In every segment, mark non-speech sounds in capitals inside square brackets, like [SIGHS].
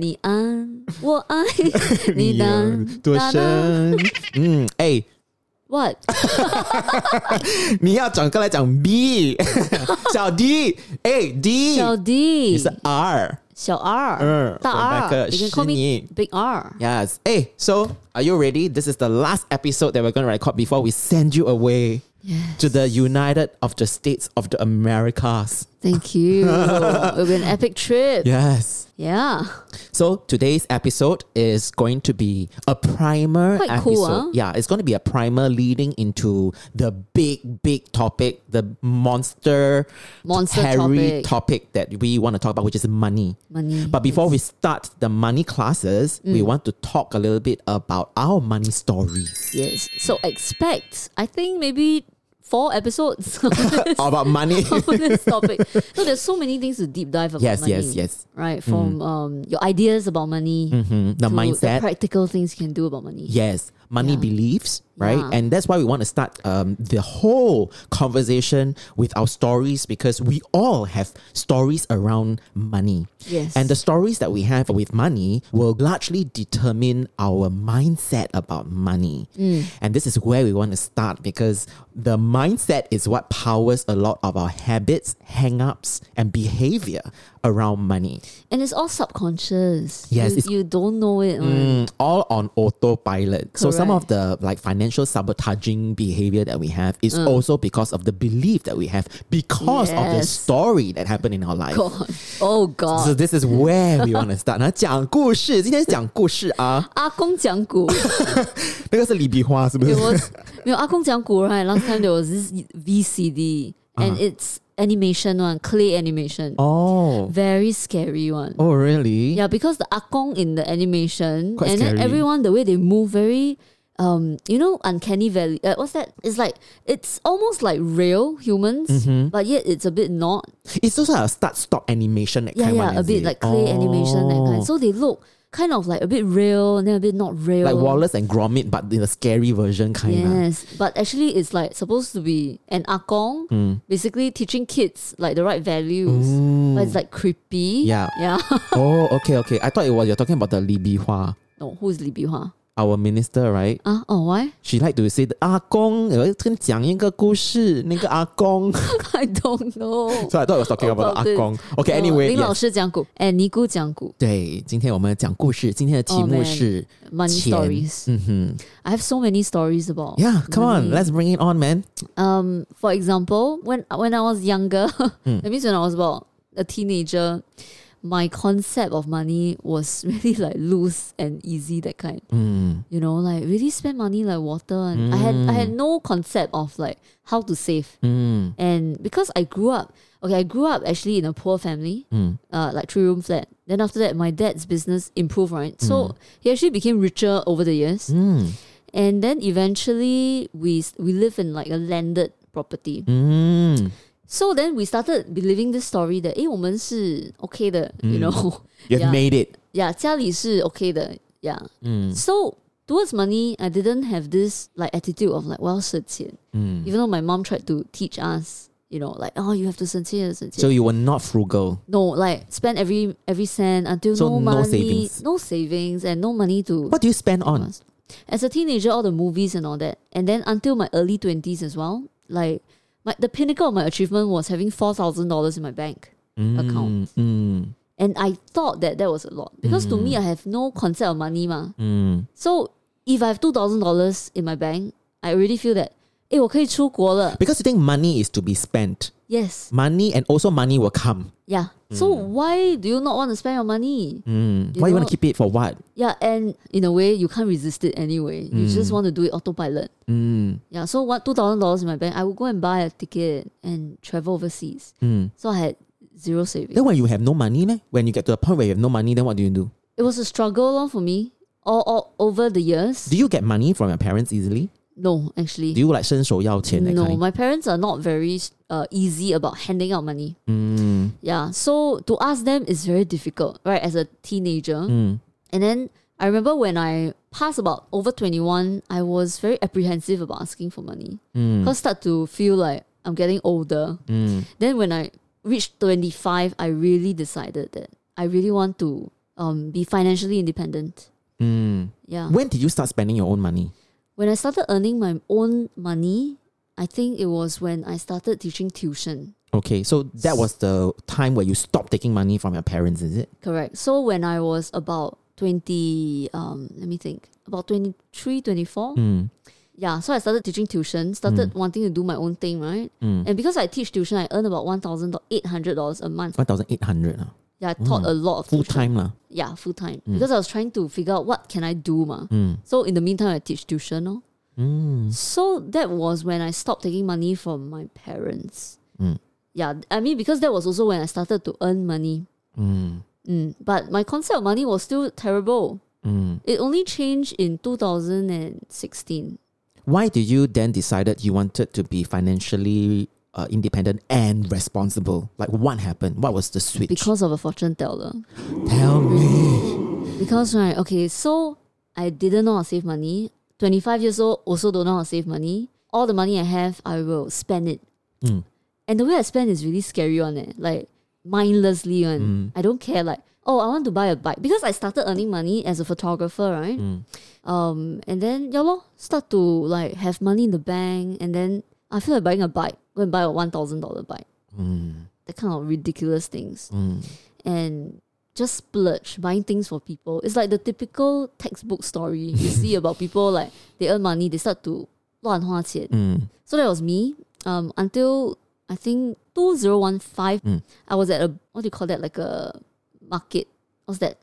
你安，我爱你有当多哒哒深？嗯，哎， What？你要转过来讲 B，小 D，哎 D，小你 D，是 R。小 R，嗯大 Rebecca， R，you can 是 call me 你 Big R。 Yes. Hey, so are you ready? This is the last episode that we're going to record before we send you away Yes. to the United of the States of the Americas. Thank you. It'll [LAUGHS] be an epic trip. Yes. Yeah. So today's episode is going to be a primer Quite episode. cool, huh? Yeah, it's going to be a primer leading into the big, big topic, the monster, Monster hairy topic. topic that we want to talk about, which is money. Money. But before we start the money classes, Mm. we want to talk a little bit about our money stories. Yes. So expect, I think maybe four episodes [LAUGHS] [LAUGHS] this, about money. [LAUGHS] on this topic. So there's so many things to deep dive about yes, money. yes, yes. Right. From um, your ideas about money Mhm. The mindset. the practical things you can do about money. Yes, money Yeah. beliefs, right? Yeah. And that's why we want to start um, the whole conversation with our stories because we all have stories around money. Yes. And the stories that we have with money will largely determine our mindset about money. Mm. And this is where we want to start because the mindset is what powers a lot of our habits, hang ups, and behavior around money. And it's all subconscious. Yes, You, you don't know it. Mm, all on autopilot. So some of Correct. the like financial sabotaging behavior that we have is also because of the belief that we have because of the Yes. story that happened in our life. God. Oh God. So this is where [LAUGHS] we want to start. 那讲故事，今天是讲故事啊，阿公讲古。那个是李碧花是不是 it？was 没有阿公讲古 right last [LAUGHS] time there was this VCD and it's animation one clay animation Oh, very scary one oh really? yeah because the akong in the animation Quite and then scary. everyone the way they move very um you know uncanny valley uh, what's that it's like it's almost like real humans Mm-hmm. but yet it's a bit not It's also a start-stop animation that yeah kind yeah one, a bit it? like clay animation that kind Oh. so they look kind of like a bit real and then a bit not real Like Wallace and Gromit, but in a scary version kind of. Yes, but actually, it's like supposed to be an akong, Mm. basically teaching kids like the right values. But it's like creepy. Yeah. yeah. [LAUGHS] Oh, okay, okay. I thought it was you're talking about the Li Bihua, no, who is Li Bihua? our minister, right? Ah, oh, why? She like to say 阿公，我跟你讲一个故事，那个阿公。 [LAUGHS] I don't know. [LAUGHS] So I thought I was talking about, About the 阿公。Okay, 哦 anyway, 林老 yes. 师讲古，哎，尼姑讲古对，今天我们讲故事，今天的题 Oh, 目 man. 是，money 钱。 stories. 嗯哼 I have so many stories about. Yeah, come on, money. let's bring it on, man. Um, for example, when when I was younger, [LAUGHS] Hmm. that means when I was about a teenager, my concept of money was [LAUGHS] really like loose and easy that kind. Mm. You know, like really spend money like water. And I had I had no concept of like how to save. Mm. And because I grew up, okay, I grew up actually in a poor family, Mm. uh, like three room flat. Then after that, my dad's business improved, right? So he actually became richer over the years. Mm. And then eventually, we we live in like a landed property. Mm. So then we started believing this story that, 诶，我们是 okay 的, you know. [LAUGHS] You've Yeah. made it. yeah, 家里是 okay 的. Yeah. Mm. So towards money, I didn't have this like attitude of like, well, 省钱. Mm. Even though my mom tried to teach us, you know, like, oh, you have to 省钱,省钱. So you were not frugal. no, like spend every every cent until So no no money, savings. no savings, and no money to. What do you spend on? As a teenager, all the movies and all that, and then until my early twenties as well, like my the pinnacle of my achievement was having four thousand dollars in my bank account. Mm. Mm. And I thought that that was a lot because to me, I have no concept of money, ma. Mm. So if I have two thousand dollars in my bank, I already feel that, 诶，我可以出国了. Because you think money is to be spent. Yes, Money and also money will come. yeah. So why do you not want to spend your money? Mm. You Why you want know- to keep it for what? Yeah, and in a way, you can't resist it anyway. You just want to do it autopilot. Mm. Yeah, so what two thousand dollars in my bank, I would go and buy a ticket and travel overseas. Mm. So I had zero savings. Then when you have no money, leh? when you get to a point where you have no money, then what do you do? It was a struggle lor for me all, all over the years. Do you get money from your parents easily? no, actually. Do you like 伸手要钱 that no, kind? my parents are not very uh, easy about handing out money. Mm. Yeah, so to ask them is very difficult, right? As a teenager. Mm. And then I remember when I passed about over 21, I was very apprehensive about asking for money. Mm. Because start to feel like I'm getting older. Mm. Then when I reached 25, I really decided that I really want to um, be financially independent. Mm. Yeah. When did you start spending your own money? When I started earning my own money, I think it was when I started teaching tuition. Okay, so that was the time where you stopped taking money from your parents, is it? Correct. So when I was about 20, um, let me think, about 23, 24. Mm. Yeah, so I started teaching tuition, started wanting to do my own thing, right? Mm. And because I teach tuition, I earn about $1,800 a month. 1,800 ah. Yeah, I taught a lot of full tuition. time. lah. Yeah, full time. Because I was trying to figure out what can I do, ma. Mm. So in the meantime, I teach tuition. No? Mm. So that was when I stopped taking money from my parents. Mm. Yeah, I mean, because that was also when I started to earn money. Mm. Mm. But my concept of money was still terrible. Mm. It only changed in 2016. Why did you then decided you wanted to be financially uh, independent and responsible? Like what happened? What was the switch? Because of a fortune teller. Tell me. Because, right, okay, so I didn't know how to save money. 25 years old, also don't know how to save money. All the money I have, I will spend it. Mm. And the way I spend is really scary on it. Like mindlessly one. I don't care like, oh, I want to buy a bike. Because I started earning money as a photographer, right? Mm. Um, and then yeah, lor, start to like have money in the bank and then I feel like buying a bike Go and buy a one thousand dollar bike. Mm. That kind of ridiculous things. Mm. And just splurge, buying things for people. It's like the typical textbook story you see [LAUGHS] about people like they earn money, they start to 乱花钱. Mm. So that was me. Um, until I think 2015, Mm. I was at a, what do you call that? Like a market. What's that?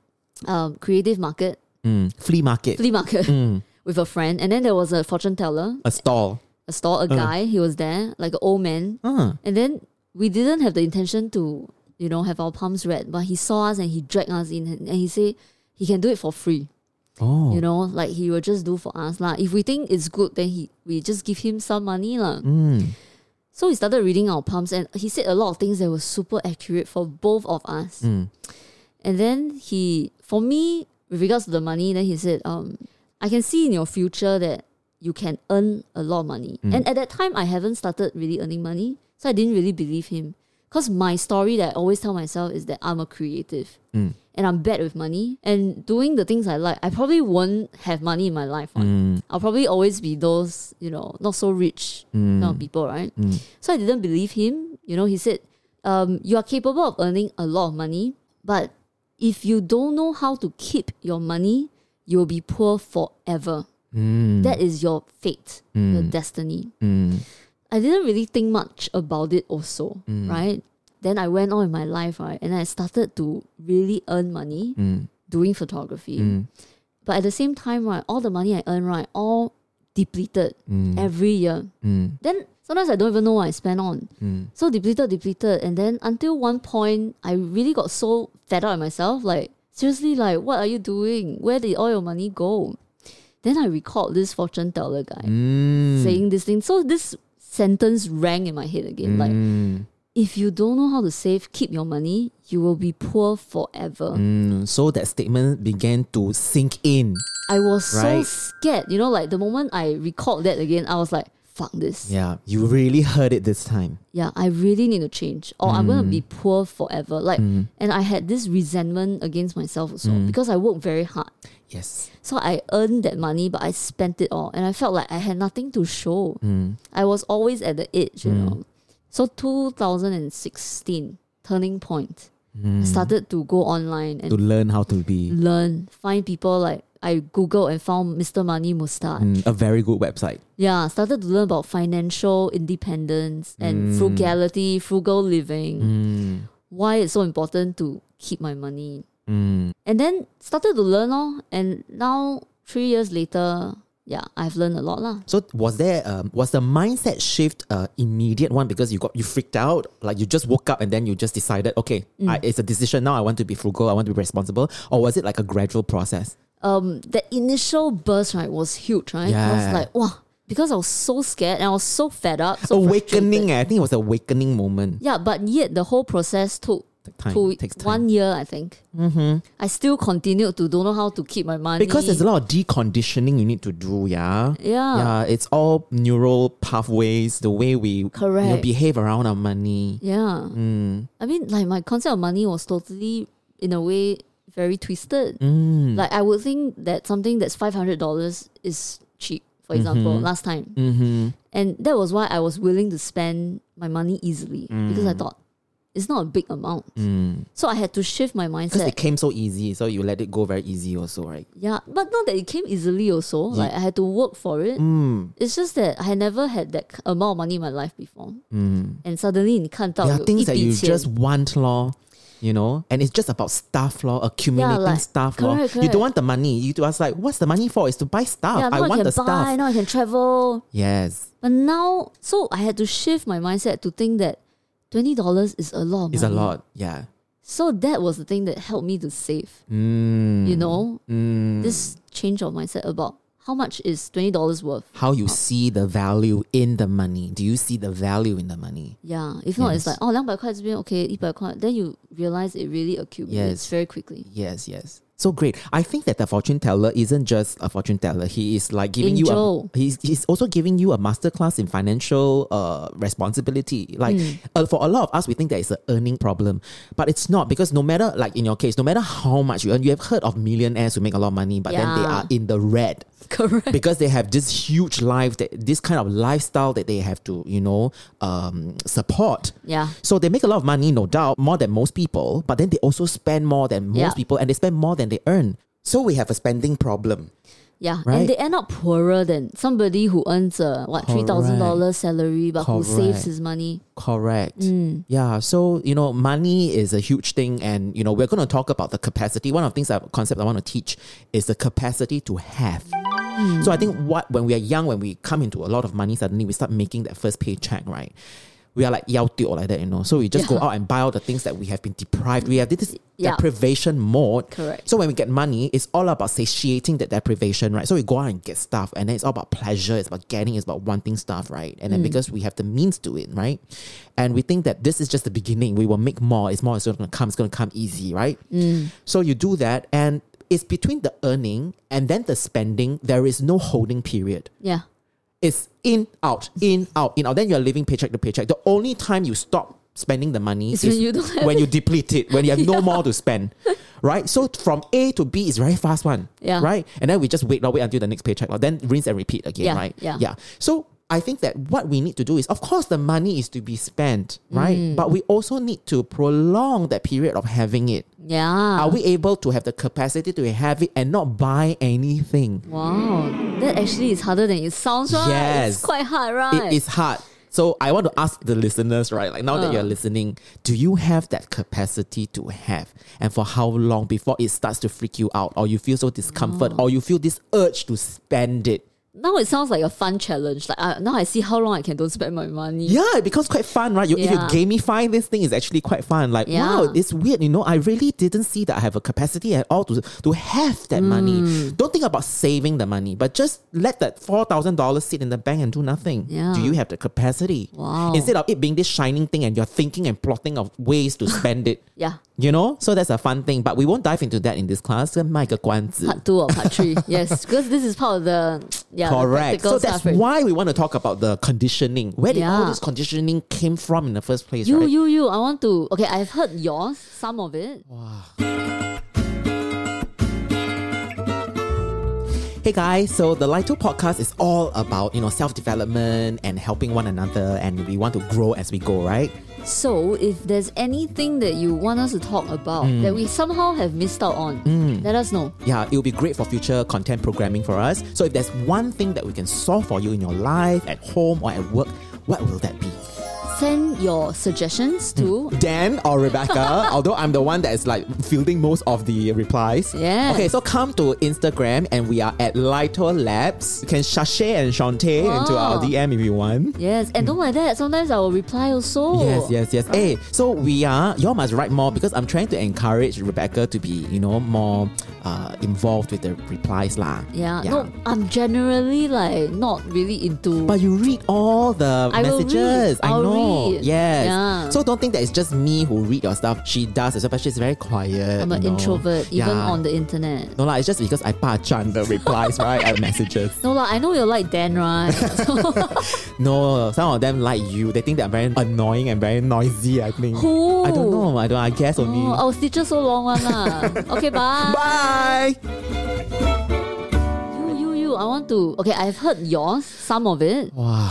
Um, creative market, Mm. Flea market. flea market Mm. [LAUGHS] with a friend. And then there was a fortune teller, A stall. a store, a guy. He was there, like an old man. Ah. And then we didn't have the intention to, you know, have our palms read, but he saw us and he dragged us in and, and he said he can do it for free. Oh. You know, like he will just do for us. lah. If we think it's good, then he we just give him some money. lah. Mm. So he started reading our palms and he said a lot of things that were super accurate for both of us. Mm. And then he, for me, with regards to the money, then he said, um, I can see in your future that you can earn a lot of money. And at that time, I haven't started really earning money. So I didn't really believe him. Because my story that I always tell myself is that I'm a creative Mm. and I'm bad with money. And doing the things I like, I probably won't have money in my life. one. Mm. I'll probably always be those, you know, not so rich kind of people, right? Mm. So I didn't believe him. You know, he said, um, you are capable of earning a lot of money, but if you don't know how to keep your money, you will be poor forever. Mm. That is your fate, your destiny. Mm. I didn't really think much about it also, right? Then I went on in my life, right? And I started to really earn money Mm. doing photography. Mm. But at the same time, right, all the money I earn, right, all depleted Mm. every year. Mm. Then sometimes I don't even know what I spend on. Mm. So depleted, depleted. And then until one point, I really got so fed up at myself. Like, seriously, like, what are you doing? Where did all your money go? Then I recalled this fortune teller guy Mm. saying this thing. So this sentence rang in my head again. Like, Mm. if you don't know how to save, keep your money, you will be poor forever. Mm. So that statement began to sink in. I was so scared. You know, like the moment I recalled that again, I was like, fuck this. Yeah, you really heard it this time. yeah, I really need to change or I'm going to be poor forever. Like, Mm. and I had this resentment against myself also Mm. because I worked very hard. Yes. So I earned that money, but I spent it all. And I felt like I had nothing to show. Mm. I was always at the edge, you Mm. know. So 2016, turning point. I Mm. started to go online and To and learn how to be learn, find people like I Googled and found Mr. Money Mustache. mm, a very good website. Yeah, started to learn about financial independence and Mm. frugality, frugal living, Mm. why it's so important to keep my money. Mm. And then started to learn all, and now three years later, yeah, I've learned a lot lah. So was there um, was the mindset shift uh, immediate one because you got you freaked out like you just woke up and then you just decided okay Mm. I, it's a decision now I want to be frugal I want to be responsible or was it like a gradual process? Um, the initial burst right was huge, right? I was like, wow, because I was so scared and I was so fed up, so awakening eh, I think it was awakening moment. Yeah, but yet the whole process took time two, takes time one year, I think. mm-hmm. I still continued to don't know how to keep my money because there's a lot of deconditioning you need to do. Yeah. yeah. Yeah, it's all neural pathways, the way we you know, Correct. behave around our money. Yeah. Mm. I mean, like my concept of money was totally in a way very twisted. Mm. Like I would think that something that's five hundred dollars is cheap. For mm-hmm. example, mm-hmm. last time, mm-hmm. and that was why I was willing to spend my money easily mm. because I mm. thought it's not a big amount. Mm. So I had to shift my mindset. Because it came so easy, so you let it go very easy also, right? Yeah, but not that it came easily also. Yeah. Like I had to work for it. Mm. It's just that I never had that amount of money in my life before. Mm. And suddenly in Kantao, there are things that you just want law. You know, and it's just about stuff, law, accumulating like- stuff, law. correct, You don't want the money. You was like, what's the money for? It's to buy stuff. yeah, I I, want can the buy, stuff. now I can travel. Yes, But now, so I had to shift my mindset to think that twenty dollars is a lot. Of it's a lot. Yeah. So that was the thing that helped me to save. Mm. You know, Mm. this change of mindset about how much is twenty dollars worth? How you see the value in the money? Do you see the value in the money? Yeah. If yes. not, it's like oh, 200 okay, 100 Then you realize it really accumulates yes. very quickly. Yes, yes. So great. I think that the fortune teller isn't just a fortune teller. He is like giving you Angel. a he's, he's also giving you a masterclass in financial uh responsibility. Like uh, for a lot of us we think that it's an earning problem, but it's not because no matter like in your case, no matter how much you earn, you have heard of millionaires who make a lot of money, but then they are in the red. Correct. because they have this huge life that this kind of lifestyle that they have to you know um, support Yeah. so they make a lot of money no doubt more than most people but then they also spend more than most Yeah. people and they spend more than they earn so we have a spending problem Yeah, Right? and they end up poorer than somebody who earns a what three thousand dollars salary, but who saves his money. correct Mm. yeah so you know money is a huge thing and you know we're going to talk about the capacity one of the things that concept i want to teach is the capacity to have Mm. so i think what when we are young when we come into a lot of money suddenly we start making that first paycheck right we are like yao tio like that, you know. So we just go out and buy all the things that we have been deprived. We have this Yeah. deprivation mode. Correct. So when we get money, it's all about satiating that deprivation, right? So we go out and get stuff, and then it's all about pleasure. It's about getting. It's about wanting stuff, right? And then mm. because we have the means to it, right? And we think that this is just the beginning. We will make more. It's more. It's going to come. It's going to come easy, right? Mm. So you do that, and it's between the earning and then the spending. There is no holding period. Yeah. It's in, out, in, out, in, out. Then you're living paycheck to paycheck. The only time you stop spending the money It's is when you when you deplete it, when you have [LAUGHS] no more to spend. Right? So from A to B is very fast one. Yeah. Right? And then we just wait, wait until the next paycheck. Then rinse and repeat again, Yeah, right? yeah. Yeah. So I think that what we need to do is, of course, the money is to be spent, right? Mm. But we also need to prolong that period of having it. Yeah. Are we able to have the capacity to have it and not buy anything? Wow, that actually is harder than it sounds, right? Yes. It's quite hard, right? It is hard. So I want to ask the listeners, right? Like now that Uh. you're listening, do you have that capacity to have? And for how long before it starts to freak you out, or you feel so discomfort, or you feel this urge to spend it? now it sounds like a fun challenge. Like uh, now I see how long I can don't spend my money. Yeah, it becomes quite fun, right? You, yeah. If you gamify this thing, is actually quite fun. Like yeah. wow, it's weird. You know, I really didn't see that I have a capacity at all to to have that mm. money. Don't think about saving the money, but just let that four thousand dollars sit in the bank and do nothing. Yeah. Do you have the capacity? Wow. Instead of it being this shining thing, and you're thinking and plotting of ways to spend it. [LAUGHS] yeah. You know, so that's a fun thing, but we won't dive into that in this class. Part two or part three, [LAUGHS] yes, because this is part of the yeah the Correct. So that's stuff, right? why we want to talk about the conditioning. Where did all Yeah. this conditioning came from in the first place, You, right? you, you. I want to. Okay, I've heard yours, some of it. Hey guys, so the Lito podcast is all about, you know, self-development and helping one another and we want to grow as we go, right? So, if there's anything that you want us to talk about Mm. that we somehow have missed out on, let us know. Yeah, it will be great for future content programming for us. So if there's one thing that we can solve for you in your life, at home or at work, what will that be? Send your suggestions to Dan or Rebecca, [LAUGHS] although I'm the one that is like fielding most of the replies. Yeah. Okay, so come to Instagram and we are at Lito Labs. You can sashay and Shantae into our DM if you want. yes, and don't like that. Sometimes I will reply also. Yes, yes, yes. Hey, so we are, y'all must write more because I'm trying to encourage Rebecca to be, you know, more uh, involved with the replies lah. Yeah, no, I'm generally like not really into. But you read all the I will read. messages. I know. Yes. Yeah. So don't think that it's just me who read your stuff. She does as well, but she's very quiet. I'm an know. introvert, even Yeah. on the internet. No, like, it's just because I pachan the replies, [LAUGHS] right? And messages. No, like, I know you're like Dan, right? [LAUGHS] No, some of them like you. They think they're very annoying and very noisy, I think. who? I don't know. I don't I guess only. Oh, our teacher so long one lah. [LAUGHS] Okay, bye. Bye! You, you, you. I want to. Okay, I've heard yours, some of it. 哇，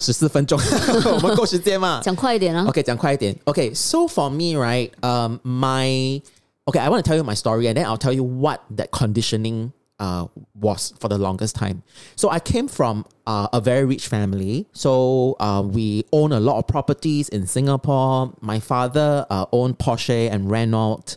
十四分钟，[LAUGHS] 我们够时间吗？讲快一点啊。 Okay, 讲快一点. Okay, so for me, right, um, my okay, I want to tell you my story, and then I'll tell you what that conditioning uh was for the longest time. So I came from uh, a very rich family. So uh, we own a lot of properties in Singapore. My father uh, owned Porsche and Renault.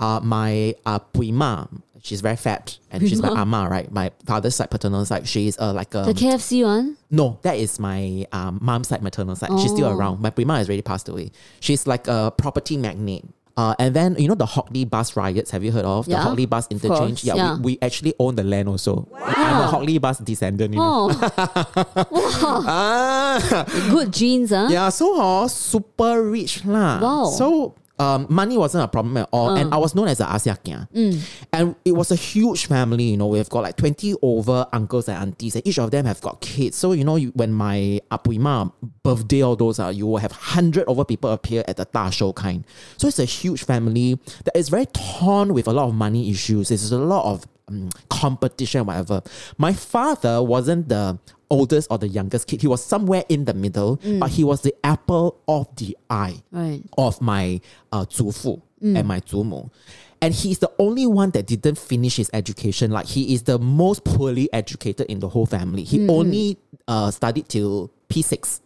Uh, my uh, puima, she's very fat, and she's my [LAUGHS] ama, right? My father's side paternal side. She's uh, like a The KFC one. no, that is my um, mom's side, maternal side. She's still Oh. around. My Puima has already passed away. She's like a property magnate. Uh, and then you know the Hock Lee bus riots. Have you heard of the Yeah, Hock Lee bus interchange? yeah, yeah. We, we actually own the land also. I'm a Hock Lee bus descendant. You know. Oh, [LAUGHS] Ah, good genes, huh? yeah. So uh, super rich lah. Wow. So um, money wasn't a problem at all, and I was known as a Asiakia. And it was a huge family. You know, we've got like twenty over uncles and aunties, and each of them have got kids. So you know, you, when my apuima birthday, all those are, you will have hundred over people appear at the Da show kind. So it's a huge family that is very torn with a lot of money issues. There's a lot of um, competition, whatever. My father wasn't the oldest or the youngest kid. He was somewhere in the middle, but he was the apple of the eye Right. of my uh, 祖父 and my 祖母. And he's the only one that didn't finish his education. Like he is the most poorly educated in the whole family. He only uh, studied till P6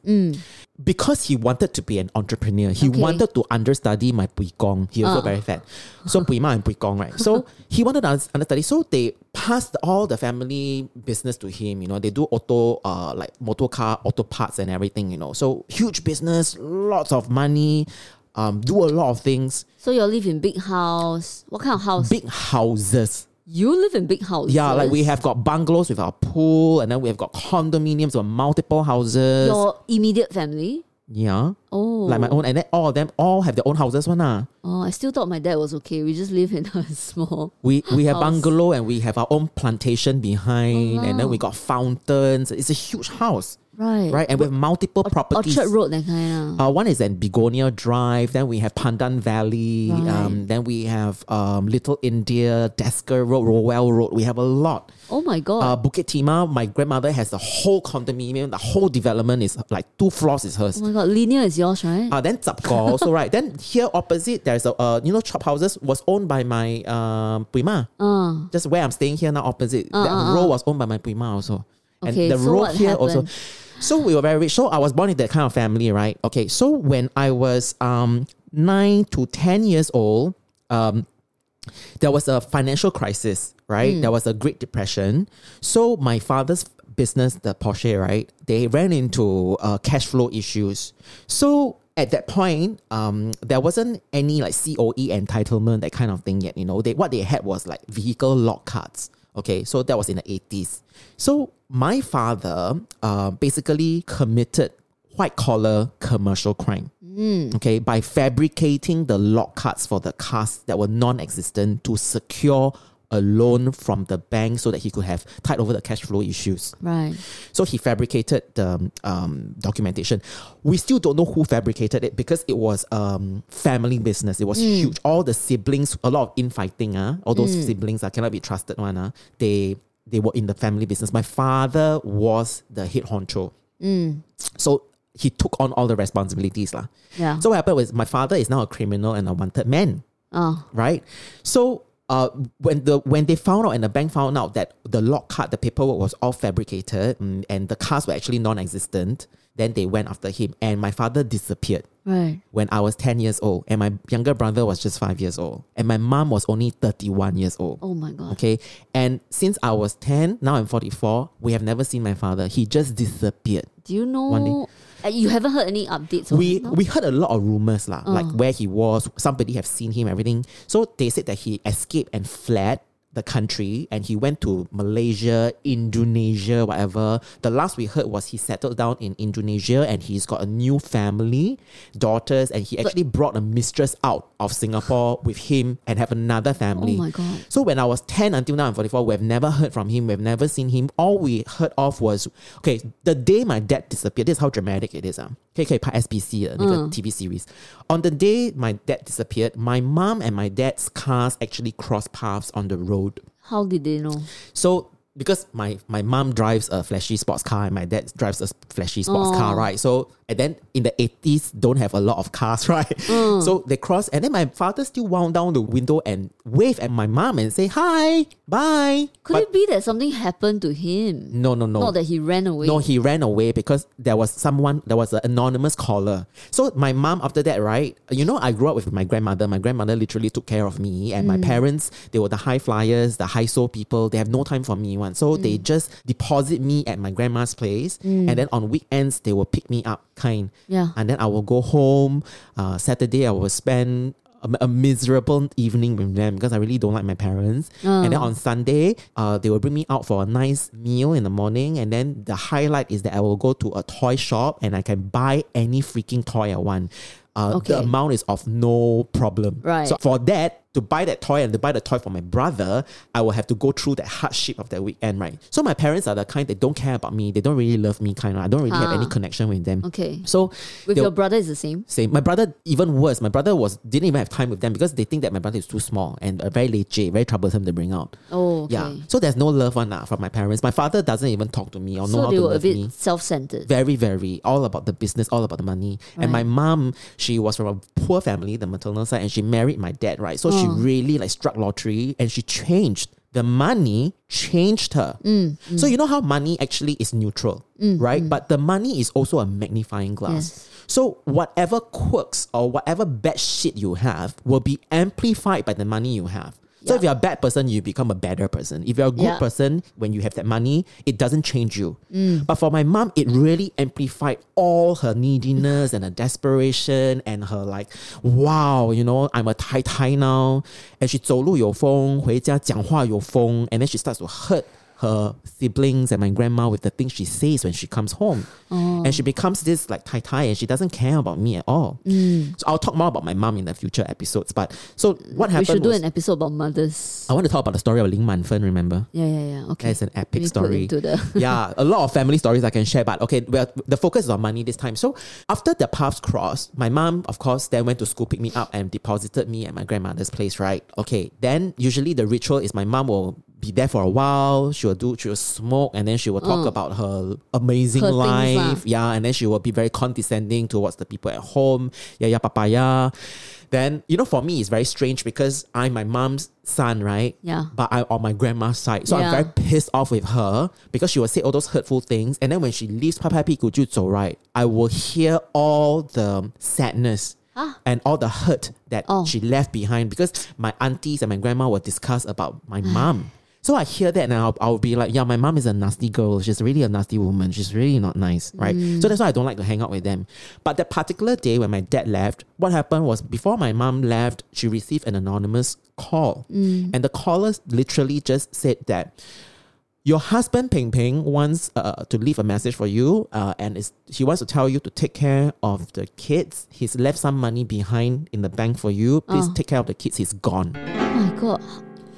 because he wanted to be an entrepreneur. He Okay. wanted to understudy my Pui Gong. He also Ah. very fat. So Pui Ma and Pui Gong, right? So [LAUGHS] he wanted to understudy. So they passed all the family business to him. You know, they do auto, uh, like motor car, auto parts and everything, you know. So huge business, lots of money, um, do a lot of things. So you live in big house. What kind of house? Big houses. You live in big houses. Yeah, like we have got bungalows with our pool, and then we have got condominiums with multiple houses. your immediate family. yeah. Oh, Like my own, and then all of them all have their own houses, one. ah. Oh, I still thought my dad was okay. We just live in a [LAUGHS] small. We we have House. bungalow and we have our own plantation behind, and then we got fountains. It's a huge house, Right. right? And with multiple properties. Orchard Road, that kind of. Uh, one is in Begonia Drive. Then we have Pandan Valley. Right. Um, then we have um, Little India, Desker Road, Rowell Road. We have a lot. oh my God. Uh, Bukit Timah, my grandmother has the whole condominium. The whole development is like two floors is hers. oh my God. Linear is yours, right? Uh, then Zapko [LAUGHS] also right. Then here opposite there's a uh, you know chop houses was owned by my um Puima. Uh, Just where I'm staying here now opposite. Uh, that uh, row was owned by my Puima also. Okay, and the so road here also. So we were very rich. So I was born in that kind of family, right? Okay. So when I was um nine to ten years old, um there was a financial crisis, right? Hmm. There was a Great Depression. So my father's business, the Porsche, right? They ran into uh, cash flow issues. So at that point, um, there wasn't any like COE entitlement, that kind of thing yet. You know, they what they had was like vehicle log cards. Okay, so that was in the eighties. So my father, uh, basically committed white collar commercial crime okay, by fabricating the log cards for the cars that were non-existent to secure a loan from the bank so that he could have tied over the cash flow issues. right. So he fabricated the um, documentation. We still don't know who fabricated it because it was um, family business. It was huge. All the siblings, a lot of infighting. Uh, all those siblings uh, cannot be trusted. One. Uh, they they were in the family business. My father was the head honcho. So he took on all the responsibilities. lah. Yeah. So what happened was my father is now a criminal and a wanted man oh, right? So uh, when the when they found out and the bank found out that the log card, the paperwork was all fabricated mm, and the cars were actually non-existent, then they went after him and my father disappeared right. when I was 10 years old and my younger brother was just 5 years old and my mom was only 31 years old. Oh my God. Okay. And since I was 10, now I'm 44, we have never seen my father. He just disappeared. Do you know? Uh, you haven't heard any updates? on we we heard a lot of rumors lah, like where he was. Somebody have seen him, everything. So they said that he escaped and fled the country and he went to Malaysia, Indonesia, whatever. The last we heard was he settled down in Indonesia and he's got a new family, daughters, and he actually brought a mistress out of Singapore with him and have another family. Oh my god. So when I was 10 until now I'm 44, we've never heard from him, we've never seen him. All we heard of was okay, the day my dad disappeared, this is how dramatic it is. Ah. Uh. Okay, okay, SBC, uh, ah, mm. TV series. On the day my dad disappeared, my mom and my dad's cars actually crossed paths on the road how did they know? So because my my mom drives a flashy sports car and my dad drives a flashy sports car, oh. right? So and then in the 80s don't have a lot of cars, [LAUGHS] right? Mm. So they cross and then my father still wound down the window and wave at my mom and say hi, bye. Could But it be that something happened to him? no, no, no. Not that he ran away. No, he ran away because there was someone, there was an anonymous caller. So my mom, after that, right? You know, I grew up with my grandmother. My grandmother literally took care of me, and my mm. parents, they were the high flyers, the high soul people. They have no time for me one, so they just deposit me at my grandma's place, and then on weekends they will pick me up, kind. Yeah. And then I will go home. Uh, Saturday I will spend. A, a miserable evening with them because I really don't like my parents. And then on Sunday, uh, they will bring me out for a nice meal in the morning. And then the highlight is that I will go to a toy shop and I can buy any freaking toy I want. Uh, The amount is of no problem. Right. So for that, to buy that toy and to buy the toy for my brother, I will have to go through that hardship of that weekend, right? So my parents are the kind that don't care about me. They don't really love me, kind of. I don't really have Ah. any connection with them. Okay. So With your brother is the same. same. My brother even worse. My brother was didn't even have time with them because they think that my brother is too small and uh, very leceh, very troublesome to bring out. Oh, okay. Yeah. So there's no love one lah from my parents. My father doesn't even talk to me or know So how they to were a love bit me. self-centered. Very, very all about the business, all about the money. And my mom, she was from a poor family, the maternal side, and she married my dad, right? So she Oh. really like struck lottery and she changed. The money changed her. Mm, mm. So you know how money actually is neutral, mm, right? But the money is also a magnifying glass. Yes. So whatever quirks or whatever bad shit you have will be amplified by the money you have. So if Yeah. you're a bad person, you become a better person. If you're a good Yeah. person, when you have that money, it doesn't change you. Mm. But for my mom, it really amplified all her neediness and her desperation and her like, wow, you know, I'm a Tai Tai now. And she 走路有风,回家讲话有风, and then she starts to hurt her siblings and my grandma with the things she says when she comes home. Oh. And she becomes this like Tai Tai and she doesn't care about me at all. Mm. So I'll talk more about my mom in the future episodes. But so what happened? We should do was, an episode about mothers. I want to talk about the story of Ling Manfen, remember? Yeah, yeah, yeah. Okay. That's an epic Let me put story. [LAUGHS] yeah, a lot of family stories I can share, but okay, well, the focus is on money this time. So after the paths crossed, my mom, of course, then went to school, pick me up, and deposited me at my grandmother's place, right? Okay, then usually the ritual is my mom will be there for a while. She will do, she will smoke, and then she will talk mm. about her amazing her life. Things, yeah, and then she will be very condescending towards the people at home. Yeah, yeah, papaya. Then you know, for me, it's very strange because I'm my mom's son, right? Yeah. But I'm on my grandma's side, so yeah. I'm very pissed off with her because she will say all those hurtful things, and then when she leaves, papaya, piku right? I will hear all the sadness. Ah. and all the hurt that oh. she left behind because my aunties and my grandma will discuss about my [SIGHS] mom so I hear that and I'll, I'll be like, yeah, my mom is a nasty girl. She's really a nasty woman. She's really not nice, right? So that's why I don't like to hang out with them. But that particular day when my dad left, what happened was before my mom left, she received an anonymous call. And the caller literally just said that your husband Ping Ping wants uh, to leave a message for you, uh, and is he wants to tell you to take care of the kids. He's left some money behind in the bank for you. Please Oh. take care of the kids. He's gone. Oh my god.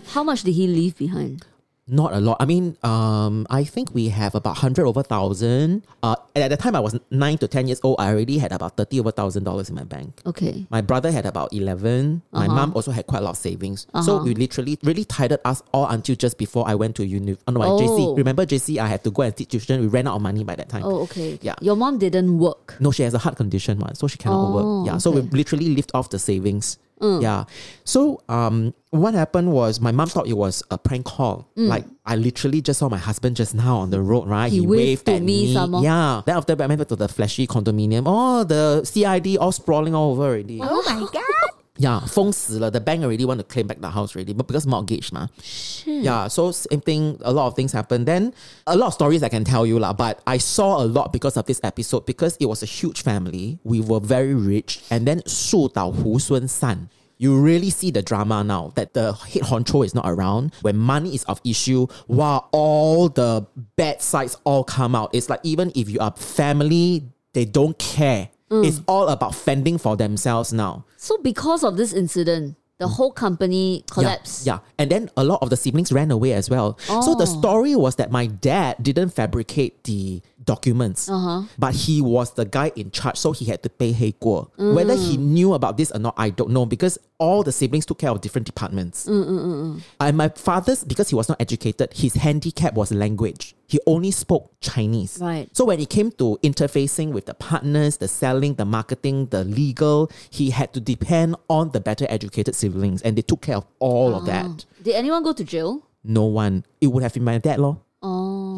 How much did he leave behind? Not a lot. I mean, um, I think we have about hundred over thousand. Uh, and at the time I was nine to ten years old, I already had about thirty over thousand dollars in my bank. Okay. My brother had about 11. My Uh-huh. mom also had quite a lot of savings. So Uh-huh. we literally really tied us all until just before I went to uni. Oh, no, Oh. JC. Remember JC? I had to go and teach tuition. We ran out of money by that time. Oh, okay. Yeah. Your mom didn't work. No, she has a heart condition, one, so she cannot Oh, work. Yeah, so we okay. literally lived off the savings. Mm. Yeah. So um, what happened was my mom thought it was a prank call. Like I literally just saw my husband just now on the road, right? Mm. He waved to at me some more. Yeah. Then after that, I went to the flashy condominium. Oh, the CID all sprawling all over already. Oh my [LAUGHS] god. Yeah, 封死了. The bank already want to claim back the house already, but because mortgage, ma. Shit. Yeah, so same thing. A lot of things happen. Then a lot of stories I can tell you lah. But I saw a lot because of this episode because it was a huge family. We were very rich, and then 树倒猢狲散. you really see the drama now that the head honcho is not around. When money is of issue, wow, all the bad sides all come out. It's like even if you are family, they don't care. Mm. It's all about fending for themselves now. So because of this incident, the whole company collapsed. Yeah, yeah. And then a lot of the siblings ran away as well. So the Oh. story was that my dad didn't fabricate the documents, Uh-huh. but he was the guy in charge, so he had to pay Hei Guo. Whether he Mm. knew about this or not, I don't know because all the siblings took care of different departments. Mm, And my father's, because he was not educated, his handicap was language. He only spoke Chinese. Right. So when it came to interfacing with the partners, the selling, the marketing, the legal, he had to depend on the better educated siblings and they took care of all of that. Did anyone go to jail? No one. It would have been my dad, lor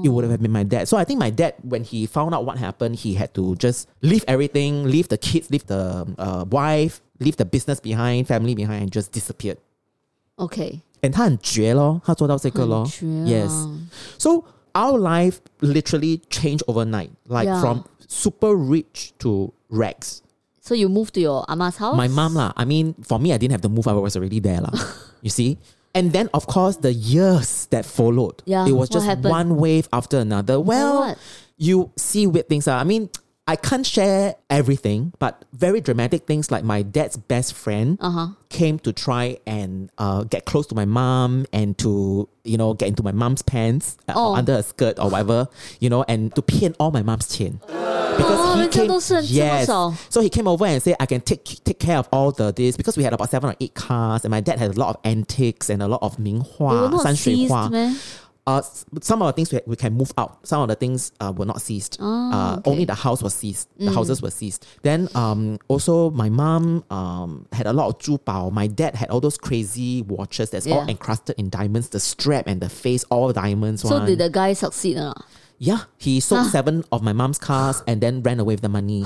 Oh. It would have been my dad. So I think my dad, when he found out what happened, he had to just leave everything, leave the kids, leave the uh, wife, leave the business behind, family behind, and just disappeared. Okay. And 他很绝咯，他做到这个咯。很绝啊。 Yes. So our life literally changed overnight, like Yeah. from super rich to rags. So you moved to your ama's house? My mom lah. I mean, for me, I didn't have to move. I was already there lah. [LAUGHS] you see. And then, of course, the years that followed, Yeah, it was just happened? one wave after another. Well, you see weird things. ah. I mean, I can't share everything, but very dramatic things like my dad's best friend uh-huh. came to try and uh, get close to my mom and to you know get into my mom's pants uh, under her skirt or whatever, you know, and to pin all my mom's chin. Because oh, he came, yes. So he came over and said, I can take take care of all the this because we had about seven or eight cars and my dad had a lot of antiques and a lot of Ming Hua, Hua uh, some of the things we, we can move out. Some of the things uh, were not seized. Oh, uh, okay. Only the house was seized. The mm. houses were seized. Then um, also my mom um, had a lot of jubao. My dad had all those crazy watches that's yeah. all encrusted in diamonds. The strap and the face, all diamonds. So one. did the guy succeed or? Yeah, he sold huh? seven of my mom's cars and then ran away with the money.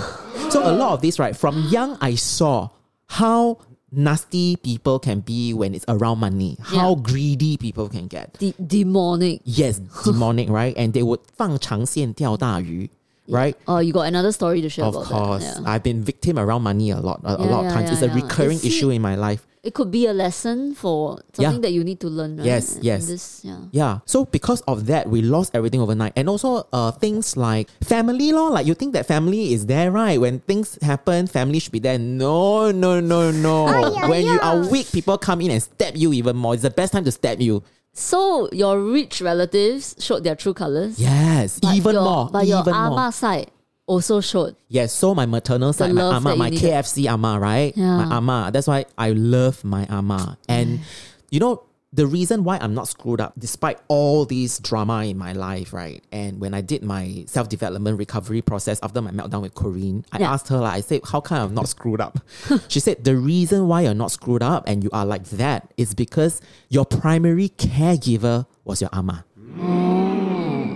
so a lot of this, right? From young, I saw how nasty people can be when it's around money. How Yeah. greedy people can get. De- demonic. Yes, [LAUGHS] demonic, right? And they would 放长线钓大鱼, right? Oh, you got another story to share Of about course, that. Yeah. I've been victim around money a lot, a, a Yeah, lot of yeah, times. it's yeah, a yeah. recurring See- issue in my life. It could be a lesson for Yeah. something that you need to learn, right? Yes, yes. This, yeah. Yeah. So because of that, we lost everything overnight. And also uh things like family law. Like you think that family is there, right? When things happen, family should be there. No, no, no, no. [LAUGHS] when you are weak, people come in and stab you even more. It's the best time to stab you. So your rich relatives showed their true colors. Yes. But even your, more. But your even more. ama side also showed. Yes, so my maternal side, my ama, ah my needed. KFC ama, ah right? Yeah. Ah my ama. That's why I love my ama. And you know, the reason why I'm not screwed up, despite all these drama in my life, right? And when I did my self-development recovery process after my meltdown with Corinne, I Yeah. asked her, like, I said, how come I'm not screwed up? [LAUGHS] she said, the reason why you're not screwed up and you are like that is because your primary caregiver was your ama.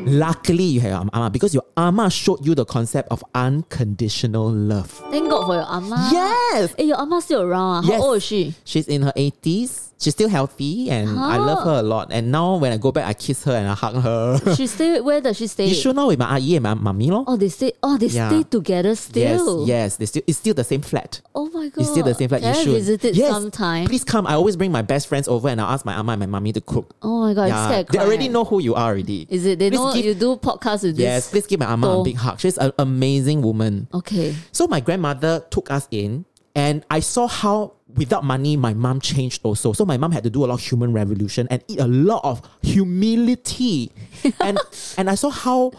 Luckily, you have your ama because your ama showed you the concept of unconditional love. Thank God for your ama. Yes. Hey, your ama still around. ah? How Yes. old is she? She's in her 80s. She's still healthy and I love her a lot. And now when I go back, I kiss her and I hug her. [LAUGHS] She stay. Where does she stay? you should know with my auntie and my mummy, lor. Oh, they stay. Oh, they Yeah. stay together still. Yes, yes. They still, it's still the same flat. Oh my god. It's still the same flat. Can you I should. visit it yes. sometime? Please come. I always bring my best friends over and I'll ask my ama and my mummy to cook. Oh my god, yeah, they already know who you are already. Is it? They Please know give- you do podcast with this. Yes, please give my ama a big hug. She's an amazing woman. Okay. So my grandmother took us in, and I saw how without money my mom changed also. So my mom had to do a lot of human revolution and eat a lot of humility, [LAUGHS] and and I saw how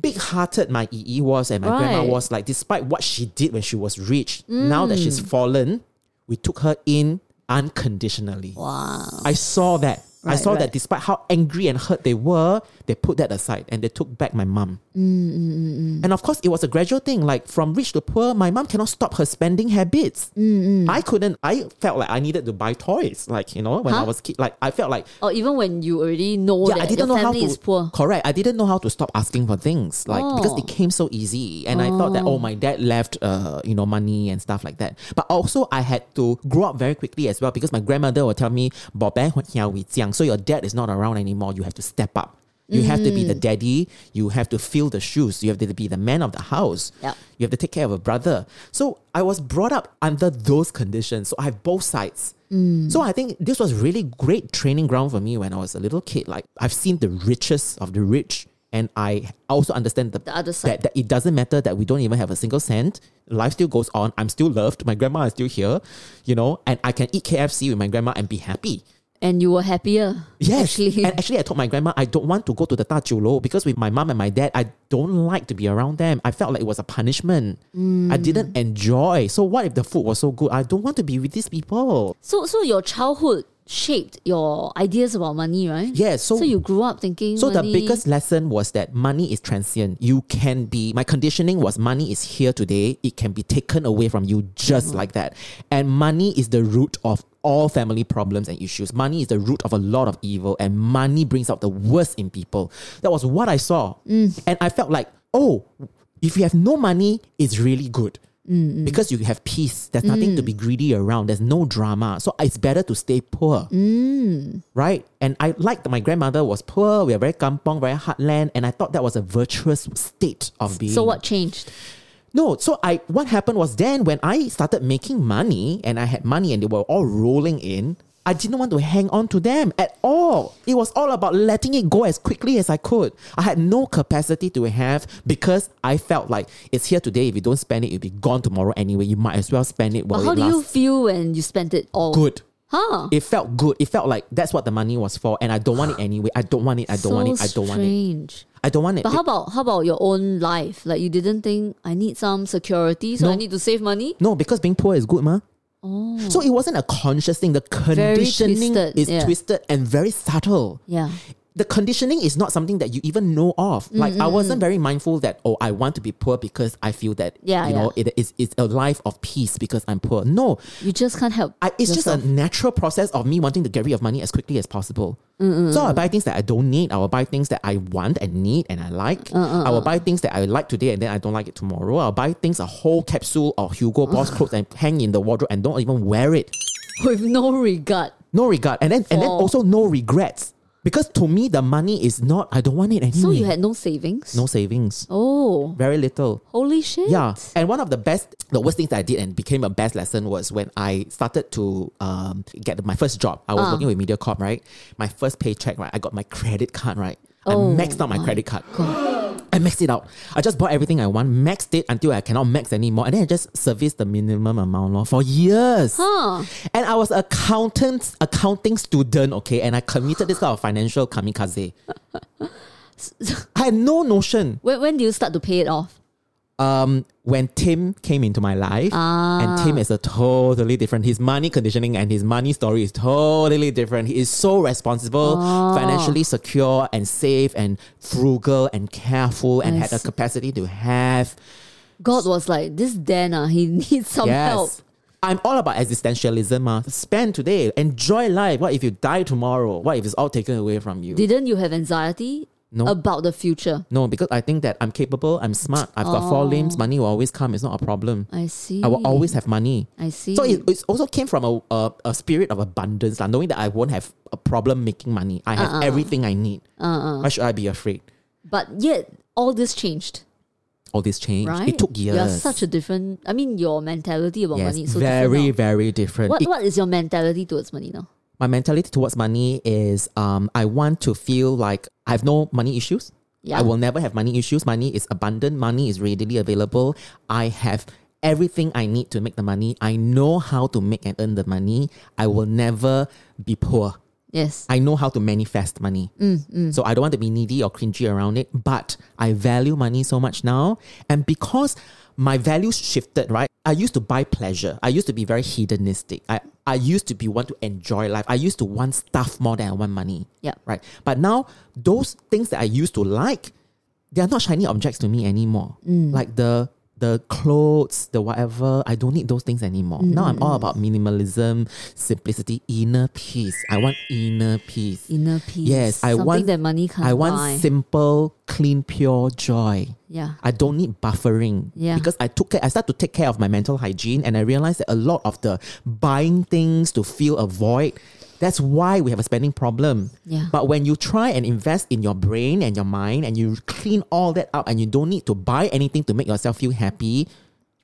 big-hearted my EE was and my grandma was. Like despite what she did when she was rich, mm. now that she's fallen, we took her in unconditionally. Wow. I saw that. I saw right. that despite how angry and hurt they were, they put that aside and they took back my mom. Mm, And of course, it was a gradual thing. Like from rich to poor, my mom cannot stop her spending habits. Mm, I couldn't. I felt like I needed to buy toys. Like you know, when I was kid, like I felt like Or even when you already know yeah, that I didn't your know how to. is poor. Correct. I didn't know how to stop asking for things. Like because Oh. it came so easy, and I thought that oh, my dad left, uh, you know, money and stuff like that. But also, I had to grow up very quickly as well because my grandmother would tell me, "Bo ben huat hiao wei jiang," So your dad is not around anymore. You have to step up. You have to be Mm. the daddy. You have to fill the shoes. You have to be the man of the house. Yep. You have to take care of a brother. So I was brought up under those conditions. So I have both sides. Mm. So I think this was really great training ground for me when I was a little kid. Like I've seen the richest of the rich. And I also understand the, The other side. that, that it doesn't matter that we don't even have a single cent. Life still goes on. I'm still loved. My grandma is still here, you know, and I can eat KFC with my grandma and be happy. And you were happier. Yes. Actually. And actually, I told my grandma I don't want to go to the Tajulo because with my mom and my dad, I don't like to be around them. I felt like it was a punishment. Mm. I didn't enjoy. So what if the food was so good? I don't want to be with these people. so so your childhood shaped your ideas about money, right? Yeah. So, So you grew up thinking so the biggest lesson was that money is transient. You can be. My conditioning was money is here today. It can be taken away from you just mm-hmm. like that. And money is the root of all family problems and issues. Money is the root of a lot of evil, and money brings out the worst in people. That was what I saw, mm. and I felt like, oh, if you have no money, it's really good. Mm-hmm. Because you have peace, there's nothing to be mm. greedy around. There's no drama, so uh, it's better to stay poor mm. right? And I liked my grandmother was poor. We are very kampong, very heartland, and I thought that was a virtuous state of being. So what changed? No, so I what happened was then when I started making money and I had money and they were all rolling in, I didn't want to hang on to them at all. It was all about letting it go as quickly as I could. I had no capacity to have because I felt like it's here today. If you don't spend it, it'll be gone tomorrow anyway. You might as well spend it while But how it do you feel when you spent it all? Good. Huh? It felt good. It felt like that's what the money was for, and I don't want it anyway. I don't want it. I don't so want it. I don't want it. strange. I don't want it. But how about how about your own life? Like you didn't think I need some security, so No. I need to save money. no, because being poor is good, ma. Oh. So it wasn't a conscious thing. The conditioning twisted, is yeah. twisted and very subtle. Yeah. The conditioning is not something that you even know of. Mm, Like I wasn't very mindful that oh I want to be poor because I feel that Yeah, you know it is it's a life of peace because I'm poor. No, You just can't help. I, it's just a natural process of me wanting to get rid of money as quickly as possible. So I buy things that I don't need. I will buy things that I want and need and I like. I will buy things that I like today and then I don't like it tomorrow. I'll buy things a whole capsule of Hugo Boss clothes and hang in the wardrobe and don't even wear it. [LAUGHS] with no regard. No regard. And then and then also no regrets. Because to me the money is not I don't want it anyway. So you had no savings. no savings. Oh, Very little. holy shit! Yeah. And one of the best, the worst things that I did and became a best lesson was when I started to um, get my first job. I was Ah. working with MediaCorp, right? My first paycheck, right? I got my credit card, right? Oh I maxed out my credit card. I maxed it out. I just bought everything I want, maxed it until I cannot max anymore. And then I just serviced the minimum amount lor, for years. Huh. And I was accountant, accounting student, okay? And I committed this kind of financial kamikaze. [LAUGHS] I had no notion When when do you start to pay it off? Um, when Tim came into my life, and Tim is a totally different. His money conditioning and his money story is totally different. He is so responsible, financially secure, and safe, and frugal, and careful, and I had the see. capacity to have. God was like, this Dan, ah, he [LAUGHS] needs some help. I'm all about existentialism. Uh. Spend today, enjoy life. What if you die tomorrow? What if it's all taken away from you? Didn't you have anxiety No. about the future? no, because I think that I'm capable, I'm smart, I've got four oh. limbs, money will always come. It's not a problem. I see. I will always have money. I see. So it, it also came from a, a, a spirit of abundance, like knowing that I won't have a problem making money. I have uh-uh. everything I need. Uh-uh. Why should I be afraid? but yet all this changed, All this change. right? It took years. You're such a different. I mean, your mentality about yes, money is so very, different. now. very different. What It- what is your mentality towards money now? My mentality towards money is um, I want to feel like I have no money issues. Yeah. I will never have money issues. Money is abundant. Money is readily available. I have everything I need to make the money. I know how to make and earn the money. I will never be poor. Yes. I know how to manifest money. So I don't want to be needy or cringy around it, but I value money so much now. And because my values shifted, right? I used to buy pleasure. I used to be very hedonistic. I, I used to be want to enjoy life. I used to want stuff more than I want money. Yeah. Right. But now those things that I used to like, they are not shiny objects to me anymore. Mm. Like the the clothes, the whatever, I don't need those things anymore. Now I'm all about mm. minimalism, simplicity, inner peace. I want inner peace. Inner peace. Yes, I Something want that money can't I want buy. simple, clean, pure joy. yeah. I don't need buffering. Yeah. Because I took care, I started to take care of my mental hygiene and I realized that a lot of the buying things to fill a void, That's why we have a spending problem. Yeah. But when you try and invest in your brain and your mind and you clean all that up and you don't need to buy anything to make yourself feel happy,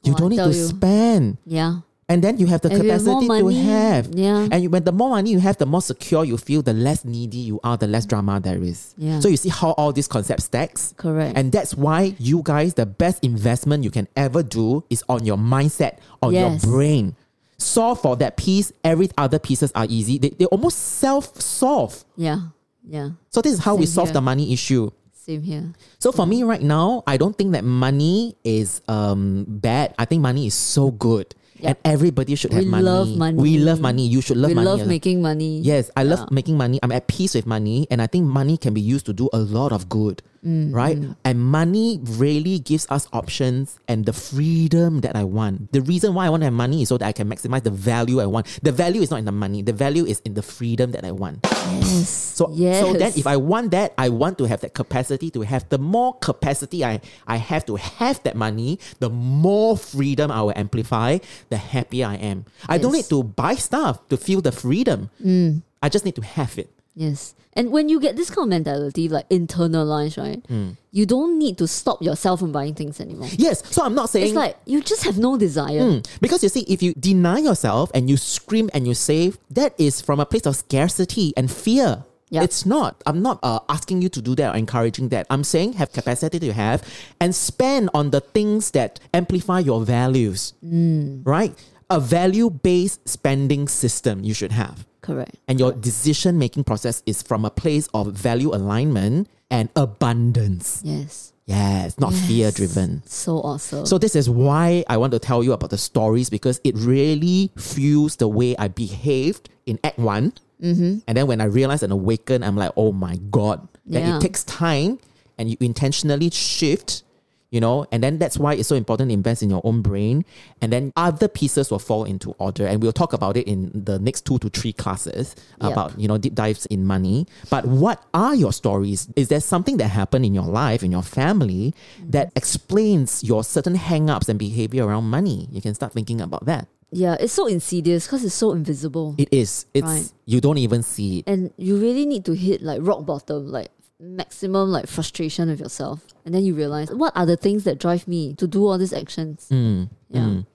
you Oh, don't need to you. spend. Yeah. And then you have the And you have capacity to have. yeah. And you, when the more money you have, the more secure you feel, the less needy you are, the less drama there is. Yeah. So you see how all these concepts stacks? Correct. And that's why you guys, the best investment you can ever do is on your mindset, on Yes. your brain. Solve for that piece, every other pieces are easy. They, they almost self-solve. Yeah. Yeah. So this is how we solve here. the money issue. Same here. So for me right now, I don't think that money is um bad. I think money is so good. And everybody should have We money. love money. We love money. You should love we money. We love making money. Yes, I love Yeah. making money. I'm at peace with money, and I think money can be used to do a lot of good, Mm, right? And money really gives us options and the freedom that I want. The reason why I want to have money is so that I can maximize the value I want. The value is not in the money. The value is in the freedom that I want. Yes. So, yes. so then if I want that, I want to have that capacity to have. The more capacity I, I have to have that money, the more freedom I will amplify, the happier I am. I don't need to buy stuff to feel the freedom. Mm. I just need to have it. Yes. And when you get this kind of mentality, like internalized, right? Hmm. You don't need to stop yourself from buying things anymore. Yes. So I'm not saying It's like you just have no desire. Mm, because you see, if you deny yourself and you scream and you save, that is from a place of scarcity and fear. Yeah. It's not. I'm not uh, asking you to do that or encouraging that. I'm saying have capacity to have and spend on the things that amplify your values. Right? A value based spending system you should have. Correct. And your decision making process is from a place of value alignment and abundance. Yes. Yes, not fear driven. So awesome. So this is why I want to tell you about the stories because it really fuels the way I behaved in Act One. Mm-hmm. And then when I realized and awakened, I'm like, oh my god! That Yeah. it takes time, and you intentionally shift. You know, and then that's why it's so important to invest in your own brain, and then other pieces will fall into order. And we'll talk about it in the next two to three classes Yep. about you know deep dives in money. But what are your stories? Is there something that happened in your life, in your family, mm-hmm. that explains your certain hang-ups and behavior around money? You can start thinking about that. yeah, it's so insidious because it's so invisible. It is. It's Right. you don't even see it. and you really need to hit like rock bottom, like maximum like frustration with yourself. And then you realize what are the things that drive me to do all these actions. Mm, Yeah. mm.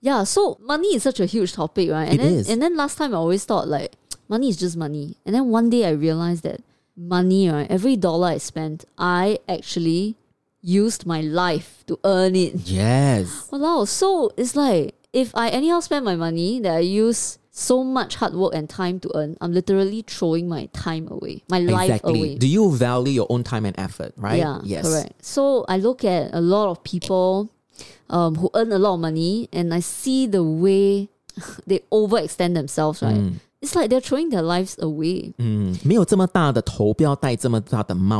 Yeah, so money is such a huge topic, right? And It then is. and then last time I always thought like [TSK] money is just money. And then one day I realized that money, right, every dollar I spent, I actually used my life to earn it. Yes. Wow. So it's like if I anyhow spend my money that I use so much hard work and time to earn. I'm literally throwing my time away, my exactly. life away. Do you value your own time and effort, right? Yeah, yes. correct. So I look at a lot of people um, who earn a lot of money and I see the way [LAUGHS] they overextend themselves, right? Mm. It's like they're throwing their lives away. Mm.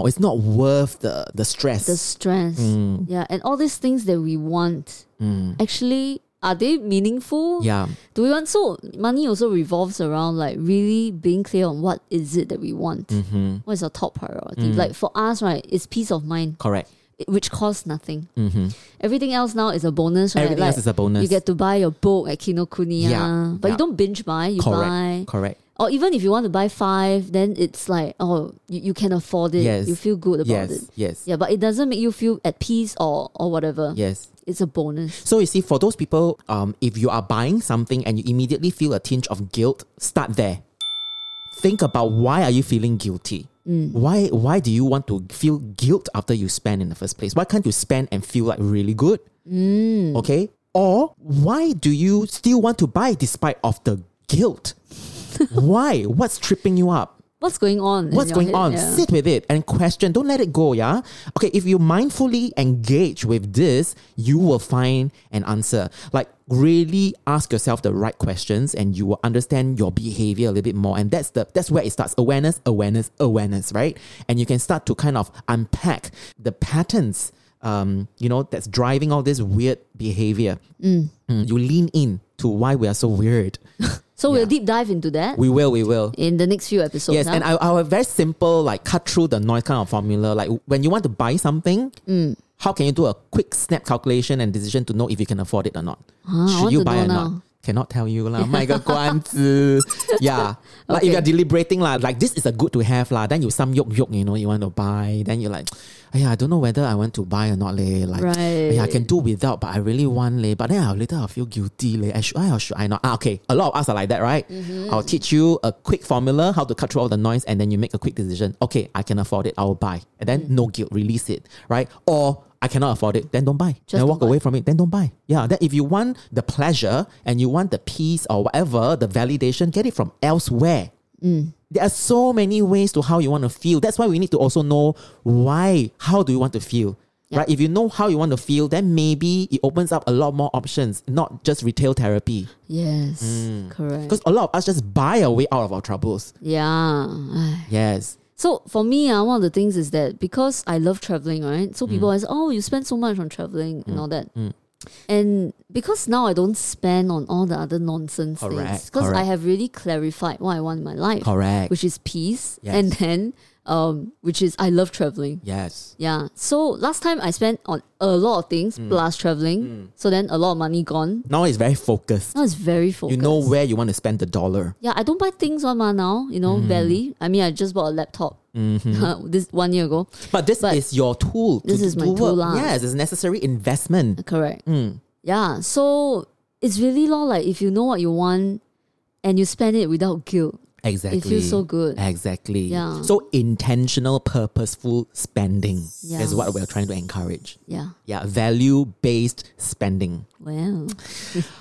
It's not worth the, the stress. The stress. Mm. Yeah. And all these things that we want mm. actually are they meaningful? yeah. Do we want so money also revolves around like really being clear on what is it that we want? Mm-hmm. What is our top priority? Mm. Like for us, right, it's peace of mind, Correct. which costs nothing. Mm-hmm. Everything else now is a bonus, right? Everything like else is a bonus. you get to buy your book at Kinokuniya, Yeah, but yeah. you don't binge buy. You Correct. buy, Correct. Or even if you want to buy five, then it's like oh, you, you can afford it. Yes. You feel good about Yes. it. Yes. Yeah, but it doesn't make you feel at peace or or whatever. Yes. It's a bonus. So you see, for those people, um, if you are buying something and you immediately feel a tinge of guilt, start there. Think about why are you feeling guilty? Why why do you want to feel guilt after you spend in the first place? Why can't you spend and feel like really good? Okay? Or why do you still want to buy despite of the guilt? [LAUGHS] why? What's tripping you up? What's going on? What's going head? on? Yeah. Sit with it and question. Don't let it go, yeah? Okay, if you mindfully engage with this, you will find an answer. Like, really ask yourself the right questions and you will understand your behavior a little bit more. And that's the that's where it starts. Awareness, awareness, awareness, right? And you can start to kind of unpack the patterns, um, you know, that's driving all this weird behavior. Mm, You lean in to why we are so weird. [LAUGHS] so yeah. we'll deep dive into that. We will, we will. In the next few episodes. Yes, huh? and I, I have very simple, like cut through the noise kind of formula. Like when you want to buy something, mm. how can you do a quick snap calculation and decision to know if you can afford it or not? Should you buy or now. not? Cannot tell you lah. [LAUGHS] My God, Yeah. [LAUGHS] Like okay. if you're deliberating lah, like this is a good to have lah. Then you some yoke yoke. you know, you want to buy. Then you're like, yeah, I don't know whether I want to buy or not leh. Like, Right. yeah, I can do without, but I really want leh. But then I'll later I'll feel guilty leh. I should I or should I not? Ah, okay. A lot of us are like that, right? Mm-hmm. I'll teach you a quick formula how to cut through all the noise, and then you make a quick decision. Okay, I can afford it. I'll buy, and then Mm. no guilt, release it, right? Or I cannot afford it, then don't buy. Just then walk buy. away from it, then don't buy. Yeah, then if you want the pleasure and you want the peace or whatever, the validation, get it from elsewhere. Mm. There are so many ways to how you want to feel. That's why we need to also know why, how do you want to feel? Yeah. Right? If you know how you want to feel, then maybe it opens up a lot more options, not just retail therapy. Yes, Mm. correct. Because a lot of us just buy our way out of our troubles. Yeah. [SIGHS] Yes. So for me, uh, one of the things is that because I love traveling, right? So Mm. people always, oh, you spend so much on traveling and all that. And because now I don't spend on all the other nonsense things, because I have really clarified what I want in my life, Correct. which is peace, Yes. and then um, which is I love traveling. yes. Yeah. So last time I spent on a lot of things Mm. plus traveling. So then a lot of money gone. Now it's very focused. Now it's very focused. You know where you want to spend the dollar. Yeah, I don't buy things on my now, you Mm. know, barely. I mean, I just bought a laptop [LAUGHS] this one year ago. But this But is your tool. To, this is my work. tool lah. Yes, it's necessary investment. Correct. Mm. Yeah. So it's really law like if you know what you want and you spend it without guilt. Exactly. It feels so good. Exactly. Yeah. So intentional, purposeful spending Yeah. is what we're trying to encourage. Yeah. Yeah, value based spending. Well.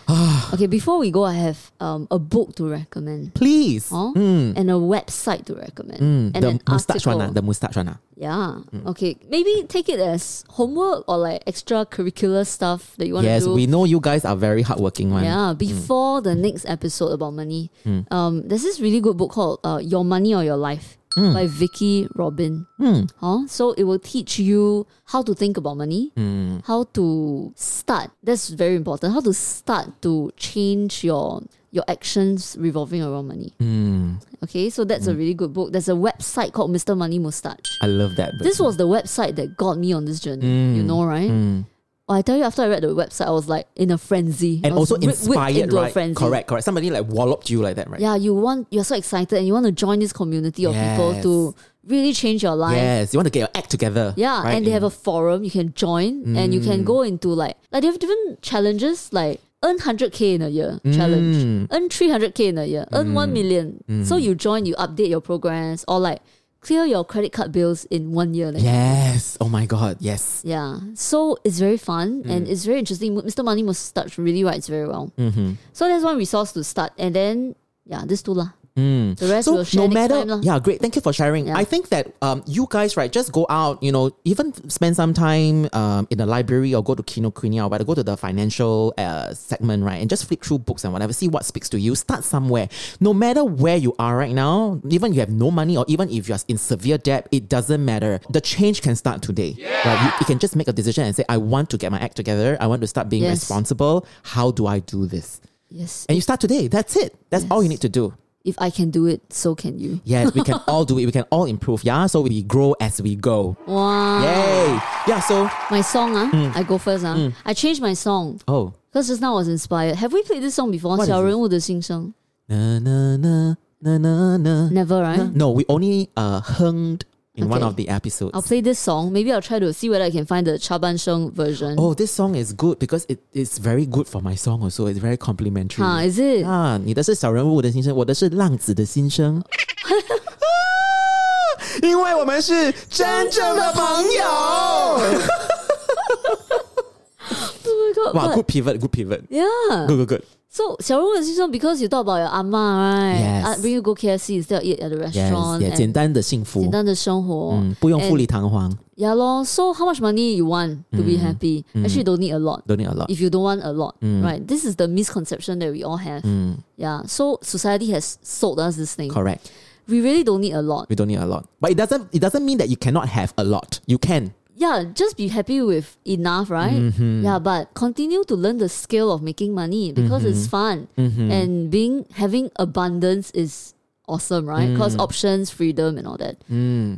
[SIGHS] okay, before we go, I have um, a book to recommend. Please. Oh, Mm. and a website to recommend. Mm, And the an mustache one, ah, the mustache one. ah. Yeah. Okay. Maybe take it as homework or like extracurricular stuff that you want to Yes, do. we know you guys are very hardworking one. Yeah, before the next episode about money, um, there's this really good book called uh, Your Money or Your Life hmm. by Vicki Robin. Hmm. Huh? So it will teach you how to think about money, hmm. how to start. That's very important. How to start to change your your actions revolving around money. Mm, Okay, so that's a really good book. There's a website called Mr. Money Mustache. I love that. book. This was the website that got me on this journey. You know, right? Mm. Oh, I tell you, after I read the website, I was like in a frenzy. And also inspired, right? Correct, correct. Somebody like walloped you like that, right? Yeah, you want you're so excited and you want to join this community of people to really change your life. Yes, you want to get your act together. Yeah, right? and they have a forum you can join and you can go into like like they have different challenges like earn 100k in a year Mm. challenge, earn 300k in a year, earn 1 million. So you join, you update your progress or like clear your credit card bills in one year. Like Yes. Oh my God. Yes. Yeah. So it's very fun and Mm. it's very interesting. Mr. Money Mustache really writes very well. Mm-hmm. So that's one resource to start. And then, yeah, this two lah. Mm. The rest So we'll no matter, time yeah, great. Thank you for sharing. Yeah. I think that um, you guys, right, just go out, you know, even spend some time um, in the library or go to Kinokuniya or whatever, go to the financial uh, segment, right, and just flip through books and whatever, see what speaks to you. Start somewhere. No matter where you are right now, even you have no money or even if you're in severe debt, it doesn't matter. The change can start today. Right? You, you can just make a decision and say, I want to get my act together. I want to start being Yes. responsible. How do I do this? Yes. And you start today. That's it. That's all you need to do If I can do it, so can you. [LAUGHS] Yes, we can [LAUGHS] all do it. We can all improve. Yeah. So we grow as we go. Wow. Yay. Yeah. So, My song, ah, Mm. I go first. Ah. I changed my song oh. because just now I was inspired. Have we played this song before? What is 小 it? 人物的心声. Na, na, na, na, na, na. Never, right? No, we only uh, hummed in one Okay. of the episodes. I'll play this song. Maybe I'll try to see whether I can find the Chaban Sheng version. Oh, this song is good because it is very good for my song also. It's very complimentary. Huh, is it? 啊，你的是小人物的心声，我的是浪子的心声。啊因为我们是真正的朋友。 [LAUGHS] Oh [LAUGHS] my god. Wow, but- good pivot, good pivot. yeah. Good, good, good. So 小人物的心声 because you talk about your 阿嬷 right? Yes. Uh, bring you go KFC instead of eat at the Yes, restaurant. yeah, and 简单的幸福简。单的生活。嗯，不用富丽堂皇 Yeah, lor. So how much money you want to be happy? Actually, don't need a lot. ，don't need a lot。 If you don't want a lot, right? This is the misconception that we all have. 嗯 Yeah. So society has sold us this thing. ，correct. We really don't need a lot. We don't need a lot, but it doesn't. It doesn't mean that you cannot have a lot. You can. Yeah, just be happy with enough, right? Mm-hmm. Yeah, but continue to learn the skill of making money because it's fun. Mm-hmm. And being having abundance is awesome, right? Because Mm. options, freedom and all that.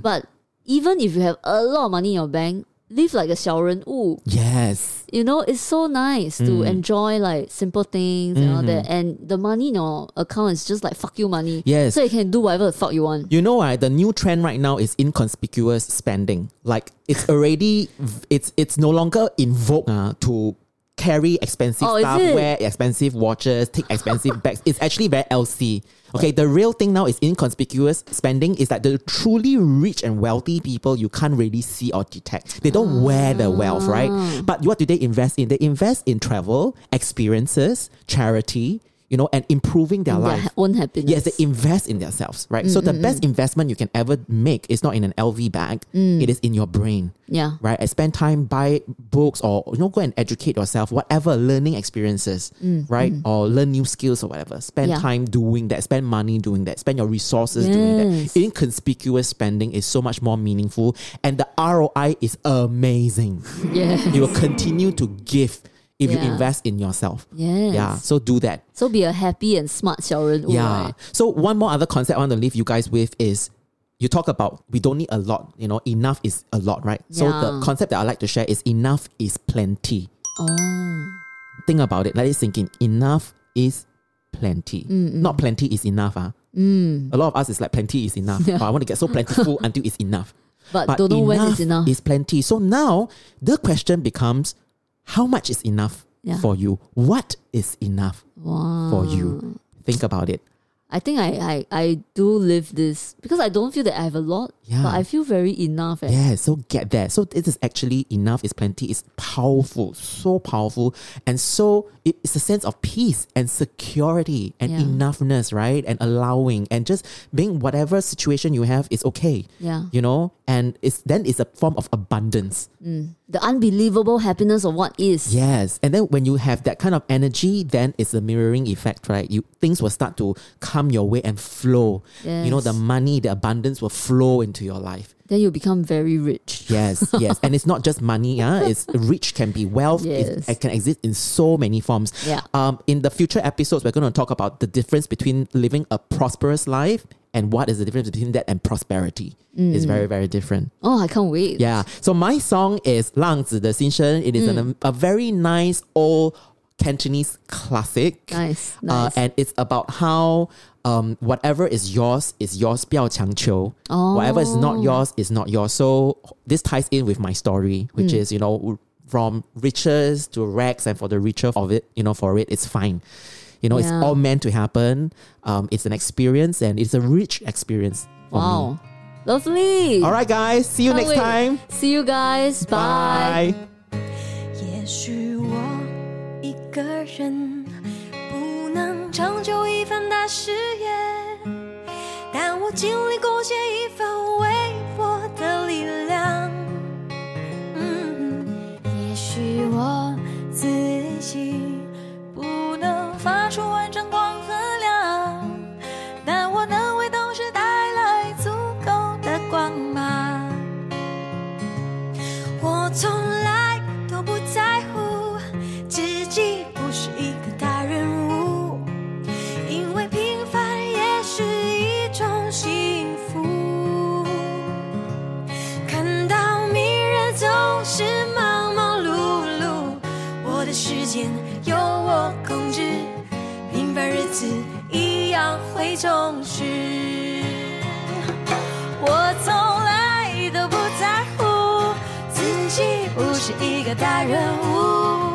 But even if you have a lot of money in your bank, live like a 小人物 Yes. you know, it's so nice Mm. to enjoy like simple things and all Mm-hmm. that. And the money in your account is just like fuck you money. Yes. So you can do whatever the fuck you want. You know, right? The new trend right now is inconspicuous spending. Like it's already, it's it's no longer in vogue uh, to carry expensive Oh, stuff, wear expensive watches, take expensive bags. It's actually very LC. Okay, the real thing now is inconspicuous spending. Is that the truly rich and wealthy people you can't really see or detect. They don't wear the wealth, right? Ah. But what do they invest in? They invest in travel, experiences, charity. You know, and improving their Their life. own happiness. Yes, they invest in themselves, right? so mm, the mm, best mm. investment you can ever make is not in an LV bag; it is in your brain, yeah. right? I spend time buy books or you know go and educate yourself, whatever learning experiences, right? Or learn new skills or whatever. Spend Yeah. time doing that. Spend money doing that. Spend your resources doing that. Inconspicuous spending is so much more meaningful, and the ROI is amazing. [LAUGHS] Yeah. you will continue to give if you Yeah. invest in yourself. Yes. Yeah, so do that. So be a happy and smart 小人物 Yeah. right? So one more other concept I want to leave you guys with is you talk about we don't need a lot, you know, enough is a lot, right? So the Yeah. concept that I like to share is enough is plenty. Oh. Think about it. Let it sink in. Enough is plenty. Mm, Not plenty is enough. Ah. A lot of us is like plenty is enough. [LAUGHS] Oh, I want to get so plentiful [LAUGHS] until it's enough. But, don't know when it's enough. Is plenty. So now the question becomes how much is enough Yeah. for you? What is enough wow. for you? Think about it. I think I, I, I do live this because I don't feel that I have a lot, Yeah. but I feel very enough. eh. Yeah, so get there. So this is actually enough is plenty. It's powerful, so powerful, and so it- it's a sense of peace and security and Yeah. enoughness, right? And allowing and just being whatever situation you have is okay. Yeah. you know, and it's then it's a form of abundance. The unbelievable happiness of what is. Yes, and then when you have that kind of energy, then it's a mirroring effect, right? You things will start to come your way and flow. You know, the money, the abundance will flow into your life. Then you become very rich. Yes, [LAUGHS] yes. And it's not just money, yeah. It's rich can be wealth. Yes. It can exist in so many forms. Yeah. Um, in the future episodes, we're going to talk about the difference between living a prosperous life and what is the difference between that and prosperity. It's very, very different. Oh, I can't wait. Yeah. So my song is 浪子的心声. It is an, a very nice old Cantonese classic. Nice, Uh, nice. and it's about how um, whatever is yours is yours, 不要强求. Whatever is not yours is not yours. So this ties in with my story, which Hmm. is, you know, from riches to rags and for the richer of it, you know, for it, it's fine. You know, it's Yeah. all meant to happen. Um, it's an experience and it's a rich experience. For me. Wow. Lovely. All right, guys. See you Can't next wait. time. See you guys. Bye. Bye. 也许我一个人不能成就一番大事业，但我尽力贡献一份微薄的力量。嗯，也许我自己不能 发出完整光重视。我从来都不在乎自己不是一个大人物，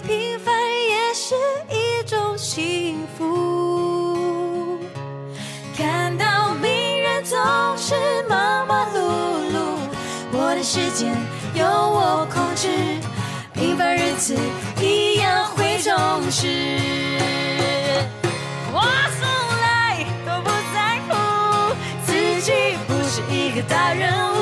平凡也是一种幸福。看到别人总是忙忙碌碌，我的时间由我控制。平凡日子一样会充实，我从来都不在乎自己不是一个大人物。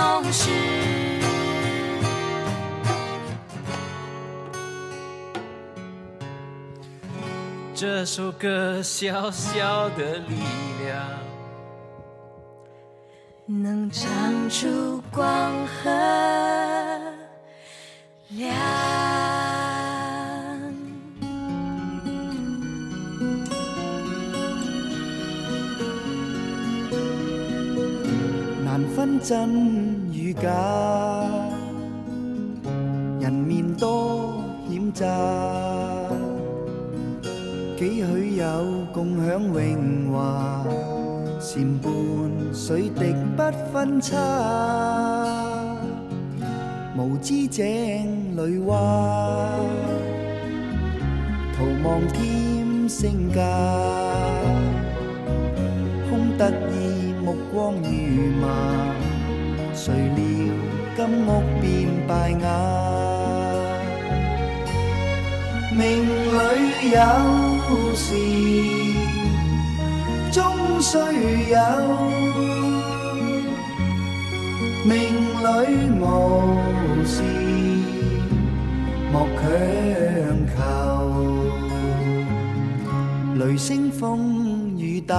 勇士。这首歌小小的力量，能唱出光和亮。難分真与假，人面多险诈，几许有共享榮華，禪伴水滴不分差，无知井里蛙，徒望添聲價。空得意光如麻，誰料金屋變敗瓦。命裏有時終須有，命裏無時莫強求。雷聲風雨打，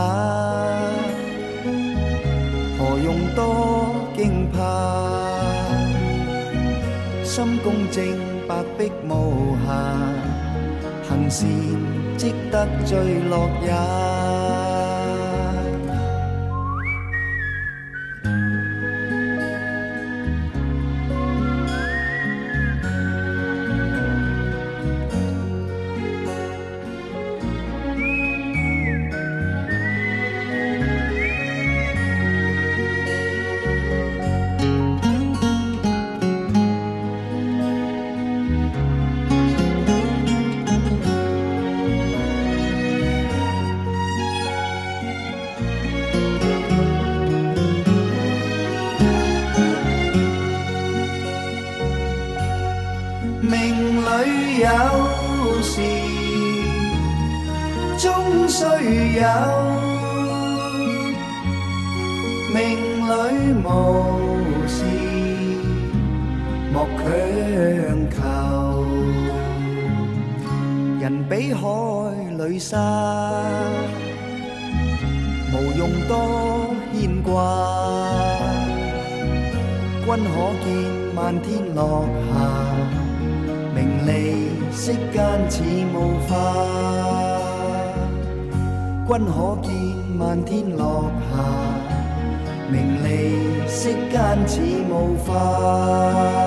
用多惊怕？心公正，白璧无瑕，行善积得最乐也。無事莫強求。人比海裏沙，無用多牽掛。君可見漫天落霞。名利息間似霧化，君可見漫天落霞，名利息间似雾化。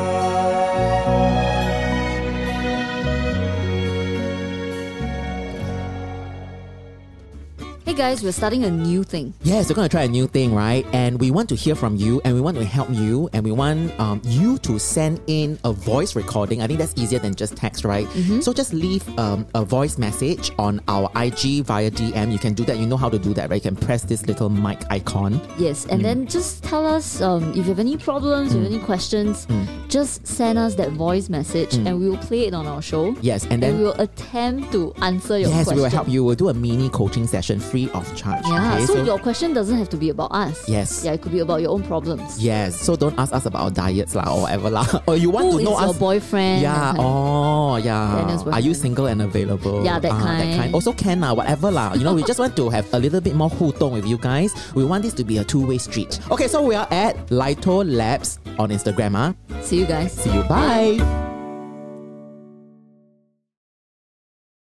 Hey guys, we're starting a new thing. Yes, we're going to try a new thing, right? And we want to hear from you and we want to help you and we want um, you to send in a voice recording. I think that's easier than just text, right? So just leave um, a voice message on our IG via DM. You can do that. You know how to do that, right? You can press this little mic icon. Yes, and then just tell us um, if you have any problems, if you have any questions, just send us that voice message and we will play it on our show. Yes, and And then we will attempt to answer your questions. yes, we will help you. We'll do a mini coaching session free of charge. Yeah, okay? so, your question doesn't have to be about us. Yes. Yeah, it could be about your own problems. Yes, so don't ask us about our diets lah or whatever lah. [LAUGHS] Or you want Who to is know your boyfriend? Yeah. That kind. Oh, yeah. Are you single and available? Yeah, that Ah, kind. Also can lah, whatever lah. You know, we just [LAUGHS] want to have a little bit more hutong with you guys. We want this to be a two-way street. Okay, so we are at Lito Labs on Instagram. Ah, See you guys. see you. Bye.